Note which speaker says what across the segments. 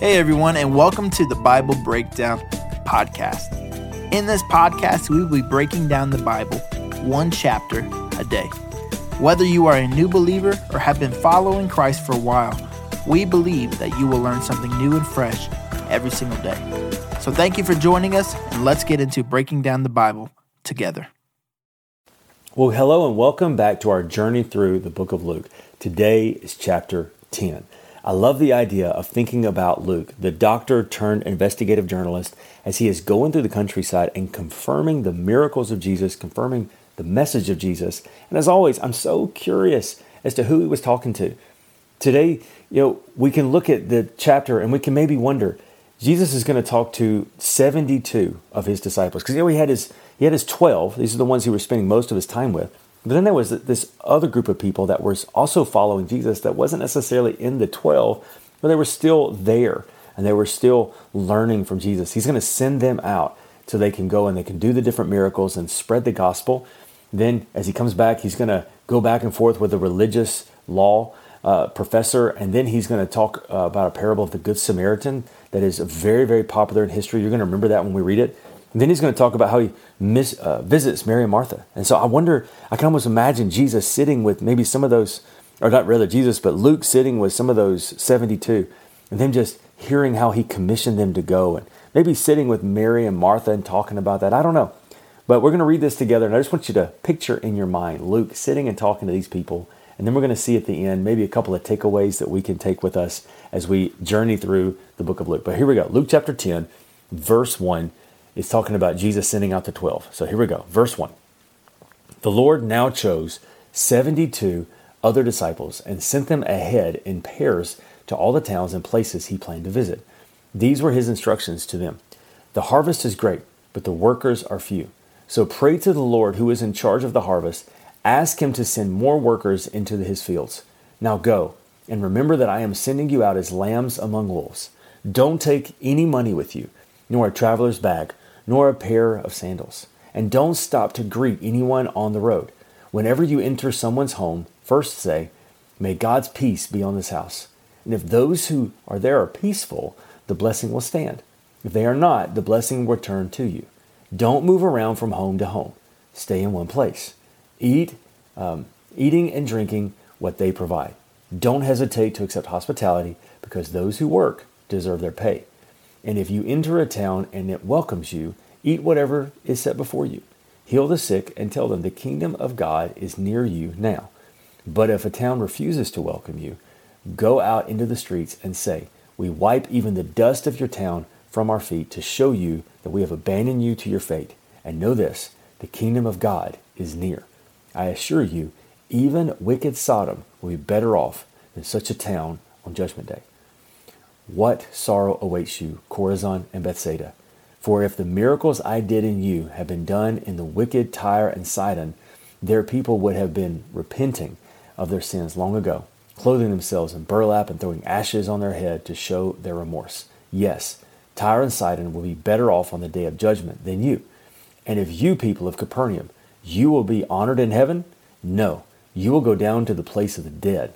Speaker 1: Hey, everyone, and welcome to the Bible Breakdown Podcast. In this podcast, we will be breaking down the Bible one chapter a day. Whether you are a new believer or have been following Christ for a while, we believe that you will learn something new and fresh every single day. So, thank you for joining us, and let's get into breaking down the Bible together.
Speaker 2: Well, hello, and welcome back to our journey through the book of Luke. Today is chapter 10. I love the idea of thinking about Luke, the doctor turned investigative journalist, as he is going through the countryside and confirming the miracles of Jesus, confirming the message of Jesus. And as always, I'm so curious as to who he was talking to. Today, you know, we can look at the chapter and we can maybe wonder, Jesus is going to talk to 72 of his disciples because you know he had his he had his 12. These are the ones he was spending most of his time with. But then there was this other group of people that was also following Jesus that wasn't necessarily in the 12, but they were still there and they were still learning from Jesus. He's going to send them out so they can go and they can do the different miracles and spread the gospel. Then, as he comes back, he's going to go back and forth with a religious law uh, professor, and then he's going to talk uh, about a parable of the Good Samaritan that is very, very popular in history. You're going to remember that when we read it. And then he's going to talk about how he uh, visits Mary and Martha. And so I wonder, I can almost imagine Jesus sitting with maybe some of those, or not rather Jesus, but Luke sitting with some of those 72, and them just hearing how he commissioned them to go, and maybe sitting with Mary and Martha and talking about that. I don't know. But we're going to read this together, and I just want you to picture in your mind Luke sitting and talking to these people. And then we're going to see at the end maybe a couple of takeaways that we can take with us as we journey through the book of Luke. But here we go Luke chapter 10, verse 1 is talking about Jesus sending out the 12. So here we go. Verse 1. The Lord now chose 72 other disciples and sent them ahead in pairs to all the towns and places he planned to visit. These were his instructions to them The harvest is great, but the workers are few. So pray to the Lord who is in charge of the harvest. Ask him to send more workers into his fields. Now go, and remember that I am sending you out as lambs among wolves. Don't take any money with you, nor a traveler's bag nor a pair of sandals. And don't stop to greet anyone on the road. Whenever you enter someone's home, first say, May God's peace be on this house. And if those who are there are peaceful, the blessing will stand. If they are not, the blessing will return to you. Don't move around from home to home. Stay in one place. Eat, um, eating and drinking what they provide. Don't hesitate to accept hospitality because those who work deserve their pay. And if you enter a town and it welcomes you, eat whatever is set before you. Heal the sick and tell them the kingdom of God is near you now. But if a town refuses to welcome you, go out into the streets and say, We wipe even the dust of your town from our feet to show you that we have abandoned you to your fate. And know this the kingdom of God is near. I assure you, even wicked Sodom will be better off than such a town on Judgment Day. What sorrow awaits you, Chorazin and Bethsaida? For if the miracles I did in you had been done in the wicked Tyre and Sidon, their people would have been repenting of their sins long ago, clothing themselves in burlap and throwing ashes on their head to show their remorse. Yes, Tyre and Sidon will be better off on the day of judgment than you. And if you, people of Capernaum, you will be honored in heaven? No, you will go down to the place of the dead.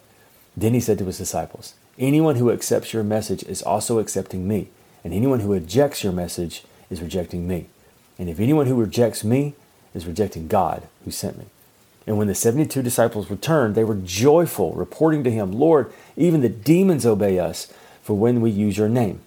Speaker 2: Then he said to his disciples, Anyone who accepts your message is also accepting me, and anyone who rejects your message is rejecting me. And if anyone who rejects me is rejecting God who sent me. And when the 72 disciples returned, they were joyful, reporting to him, Lord, even the demons obey us for when we use your name.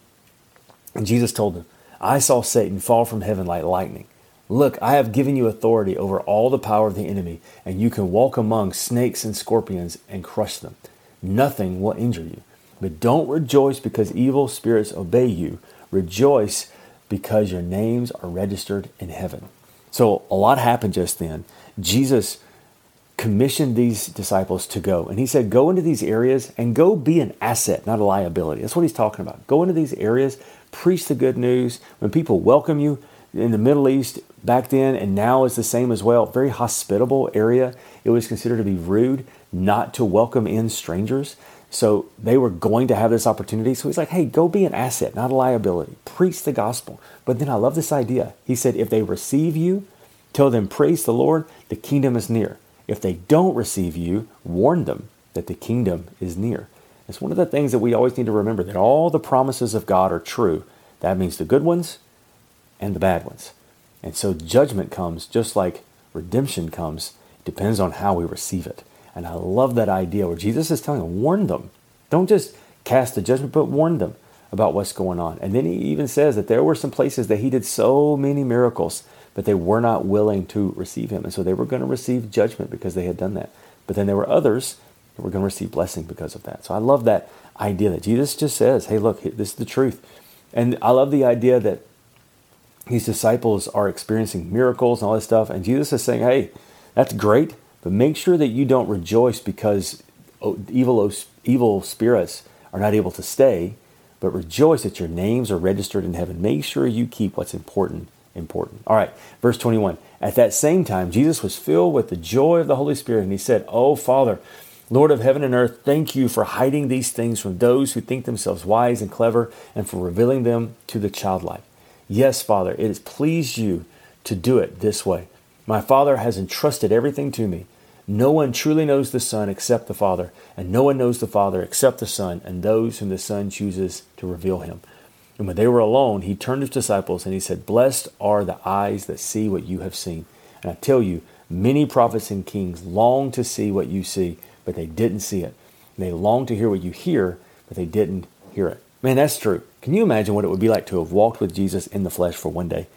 Speaker 2: And Jesus told them, I saw Satan fall from heaven like lightning. Look, I have given you authority over all the power of the enemy, and you can walk among snakes and scorpions and crush them. Nothing will injure you. But don't rejoice because evil spirits obey you. Rejoice because your names are registered in heaven. So a lot happened just then. Jesus commissioned these disciples to go. And he said, Go into these areas and go be an asset, not a liability. That's what he's talking about. Go into these areas, preach the good news. When people welcome you in the Middle East back then and now is the same as well, very hospitable area. It was considered to be rude not to welcome in strangers. So they were going to have this opportunity. So he's like, hey, go be an asset, not a liability. Preach the gospel. But then I love this idea. He said, if they receive you, tell them, praise the Lord, the kingdom is near. If they don't receive you, warn them that the kingdom is near. It's one of the things that we always need to remember that all the promises of God are true. That means the good ones and the bad ones. And so judgment comes just like redemption comes. Depends on how we receive it. And I love that idea where Jesus is telling them, warn them. Don't just cast the judgment, but warn them about what's going on. And then he even says that there were some places that he did so many miracles, but they were not willing to receive him. And so they were going to receive judgment because they had done that. But then there were others that were going to receive blessing because of that. So I love that idea that Jesus just says, hey, look, this is the truth. And I love the idea that these disciples are experiencing miracles and all this stuff. And Jesus is saying, hey, that's great, but make sure that you don't rejoice because oh, evil, oh, evil spirits are not able to stay, but rejoice that your names are registered in heaven. Make sure you keep what's important important. All right, verse 21. At that same time, Jesus was filled with the joy of the Holy Spirit, and he said, Oh, Father, Lord of heaven and earth, thank you for hiding these things from those who think themselves wise and clever, and for revealing them to the childlike. Yes, Father, it has pleased you to do it this way. My Father has entrusted everything to me. No one truly knows the Son except the Father, and no one knows the Father except the Son, and those whom the Son chooses to reveal him. And when they were alone, he turned to his disciples and he said, Blessed are the eyes that see what you have seen. And I tell you, many prophets and kings long to see what you see, but they didn't see it. And they long to hear what you hear, but they didn't hear it. Man, that's true. Can you imagine what it would be like to have walked with Jesus in the flesh for one day?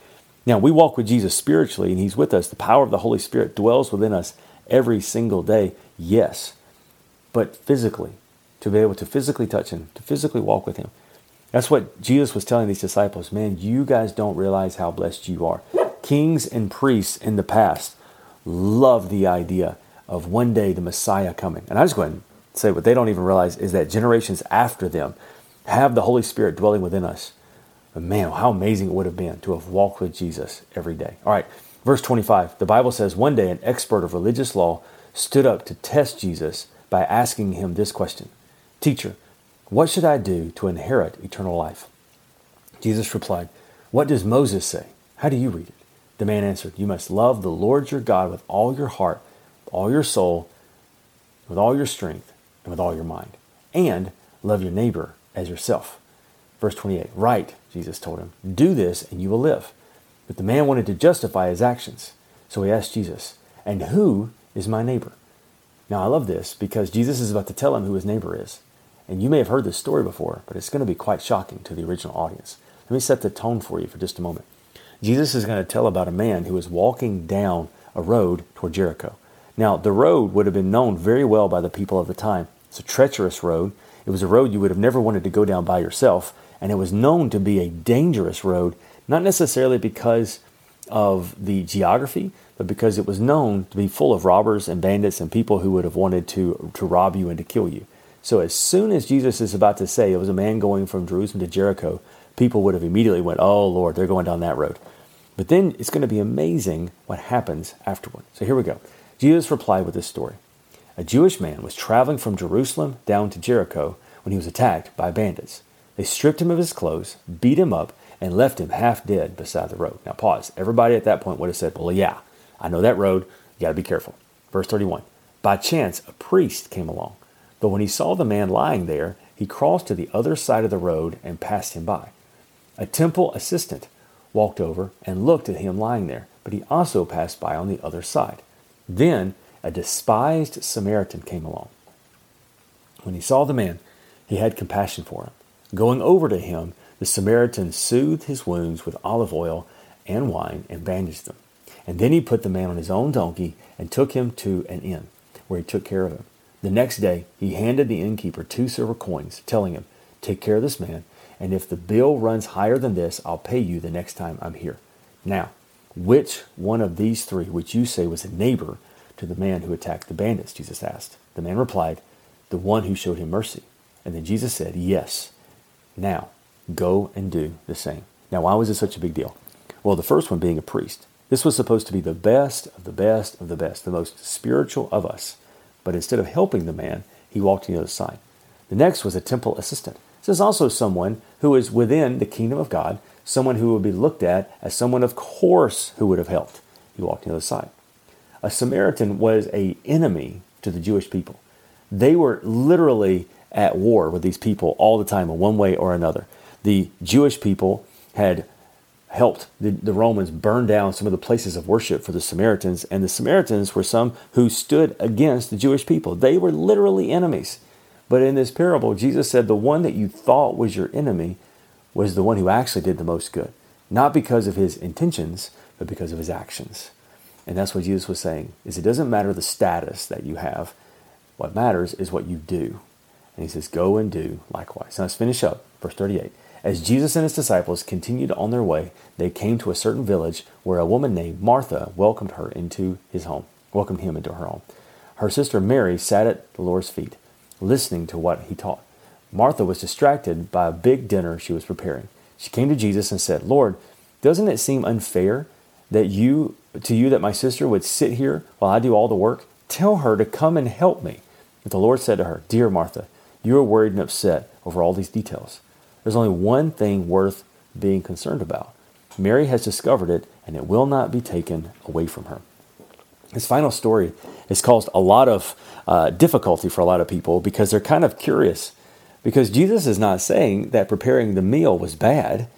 Speaker 2: Now, we walk with Jesus spiritually, and He's with us. The power of the Holy Spirit dwells within us every single day, yes. But physically, to be able to physically touch Him, to physically walk with Him. That's what Jesus was telling these disciples. Man, you guys don't realize how blessed you are. Kings and priests in the past loved the idea of one day the Messiah coming. And I just go ahead and say what they don't even realize is that generations after them, have the Holy Spirit dwelling within us. But man, how amazing it would have been to have walked with Jesus every day. All right, verse 25. The Bible says one day an expert of religious law stood up to test Jesus by asking him this question Teacher, what should I do to inherit eternal life? Jesus replied, What does Moses say? How do you read it? The man answered, You must love the Lord your God with all your heart, all your soul, with all your strength, and with all your mind, and love your neighbor as yourself. Verse 28 Right, Jesus told him, do this and you will live. But the man wanted to justify his actions. So he asked Jesus, And who is my neighbor? Now I love this because Jesus is about to tell him who his neighbor is. And you may have heard this story before, but it's going to be quite shocking to the original audience. Let me set the tone for you for just a moment. Jesus is going to tell about a man who was walking down a road toward Jericho. Now, the road would have been known very well by the people of the time. It's a treacherous road. It was a road you would have never wanted to go down by yourself, and it was known to be a dangerous road, not necessarily because of the geography, but because it was known to be full of robbers and bandits and people who would have wanted to, to rob you and to kill you. So as soon as Jesus is about to say it was a man going from Jerusalem to Jericho, people would have immediately went, "Oh Lord, they're going down that road." But then it's going to be amazing what happens afterward. So here we go. Jesus replied with this story. A Jewish man was traveling from Jerusalem down to Jericho when he was attacked by bandits. They stripped him of his clothes, beat him up, and left him half dead beside the road. Now, pause. Everybody at that point would have said, Well, yeah, I know that road. You got to be careful. Verse 31 By chance, a priest came along. But when he saw the man lying there, he crossed to the other side of the road and passed him by. A temple assistant walked over and looked at him lying there, but he also passed by on the other side. Then a despised Samaritan came along. When he saw the man, he had compassion for him. Going over to him, the Samaritan soothed his wounds with olive oil and wine and bandaged them. And then he put the man on his own donkey and took him to an inn, where he took care of him. The next day, he handed the innkeeper two silver coins, telling him, Take care of this man, and if the bill runs higher than this, I'll pay you the next time I'm here. Now, which one of these three which you say was a neighbor to the man who attacked the bandits? Jesus asked. The man replied, The one who showed him mercy. And then Jesus said, Yes. Now, go and do the same. Now, why was this such a big deal? Well, the first one being a priest. This was supposed to be the best of the best of the best, the most spiritual of us. But instead of helping the man, he walked to the other side. The next was a temple assistant. This is also someone who is within the kingdom of God, someone who would be looked at as someone, of course, who would have helped. He walked to the other side a Samaritan was a enemy to the Jewish people. They were literally at war with these people all the time in one way or another. The Jewish people had helped the, the Romans burn down some of the places of worship for the Samaritans, and the Samaritans were some who stood against the Jewish people. They were literally enemies. But in this parable, Jesus said the one that you thought was your enemy was the one who actually did the most good, not because of his intentions, but because of his actions. And that's what Jesus was saying is it doesn't matter the status that you have. What matters is what you do. And he says, Go and do likewise. Now let's finish up. Verse 38. As Jesus and his disciples continued on their way, they came to a certain village where a woman named Martha welcomed her into his home, welcomed him into her home. Her sister Mary sat at the Lord's feet, listening to what he taught. Martha was distracted by a big dinner she was preparing. She came to Jesus and said, Lord, doesn't it seem unfair that you to you that my sister would sit here while I do all the work? Tell her to come and help me. But the Lord said to her, Dear Martha, you are worried and upset over all these details. There's only one thing worth being concerned about. Mary has discovered it, and it will not be taken away from her. This final story has caused a lot of uh, difficulty for a lot of people because they're kind of curious. Because Jesus is not saying that preparing the meal was bad.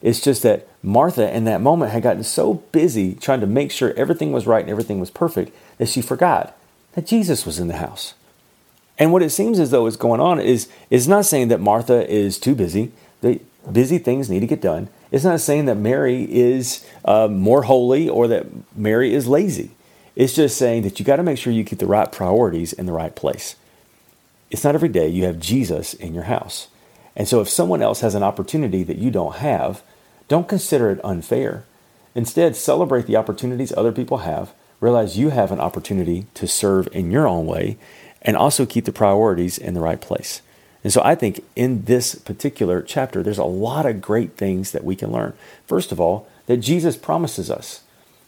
Speaker 2: It's just that Martha, in that moment, had gotten so busy trying to make sure everything was right and everything was perfect that she forgot that Jesus was in the house. And what it seems as though is going on is is not saying that Martha is too busy. The busy things need to get done. It's not saying that Mary is uh, more holy or that Mary is lazy. It's just saying that you got to make sure you keep the right priorities in the right place. It's not every day you have Jesus in your house. And so if someone else has an opportunity that you don't have, don't consider it unfair. Instead, celebrate the opportunities other people have. Realize you have an opportunity to serve in your own way and also keep the priorities in the right place. And so I think in this particular chapter, there's a lot of great things that we can learn. First of all, that Jesus promises us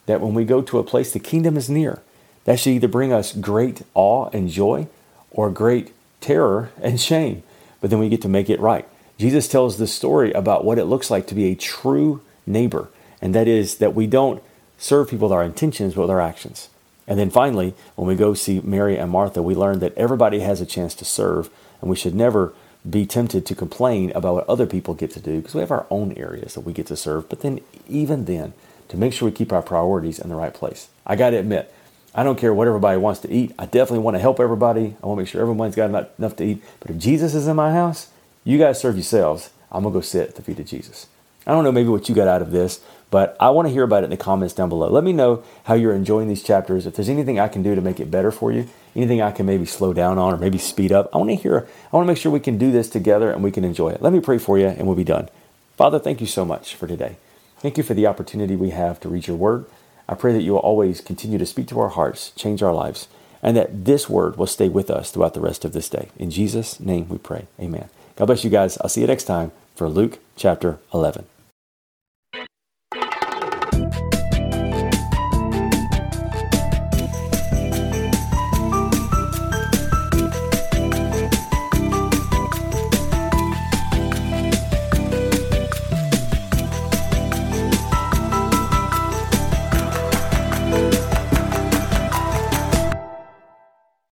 Speaker 2: that when we go to a place, the kingdom is near. That should either bring us great awe and joy or great terror and shame, but then we get to make it right. Jesus tells the story about what it looks like to be a true neighbor, and that is that we don't serve people with our intentions, but with our actions. And then finally, when we go see Mary and Martha, we learn that everybody has a chance to serve, and we should never be tempted to complain about what other people get to do because we have our own areas that we get to serve. But then, even then, to make sure we keep our priorities in the right place. I got to admit, I don't care what everybody wants to eat. I definitely want to help everybody. I want to make sure everyone's got enough to eat. But if Jesus is in my house, you guys serve yourselves. I'm going to go sit at the feet of Jesus. I don't know maybe what you got out of this, but I want to hear about it in the comments down below. Let me know how you're enjoying these chapters. If there's anything I can do to make it better for you, anything I can maybe slow down on or maybe speed up, I want to hear, I want to make sure we can do this together and we can enjoy it. Let me pray for you and we'll be done. Father, thank you so much for today. Thank you for the opportunity we have to read your word. I pray that you will always continue to speak to our hearts, change our lives, and that this word will stay with us throughout the rest of this day. In Jesus' name we pray. Amen. God bless you guys. I'll see you next time for Luke chapter 11.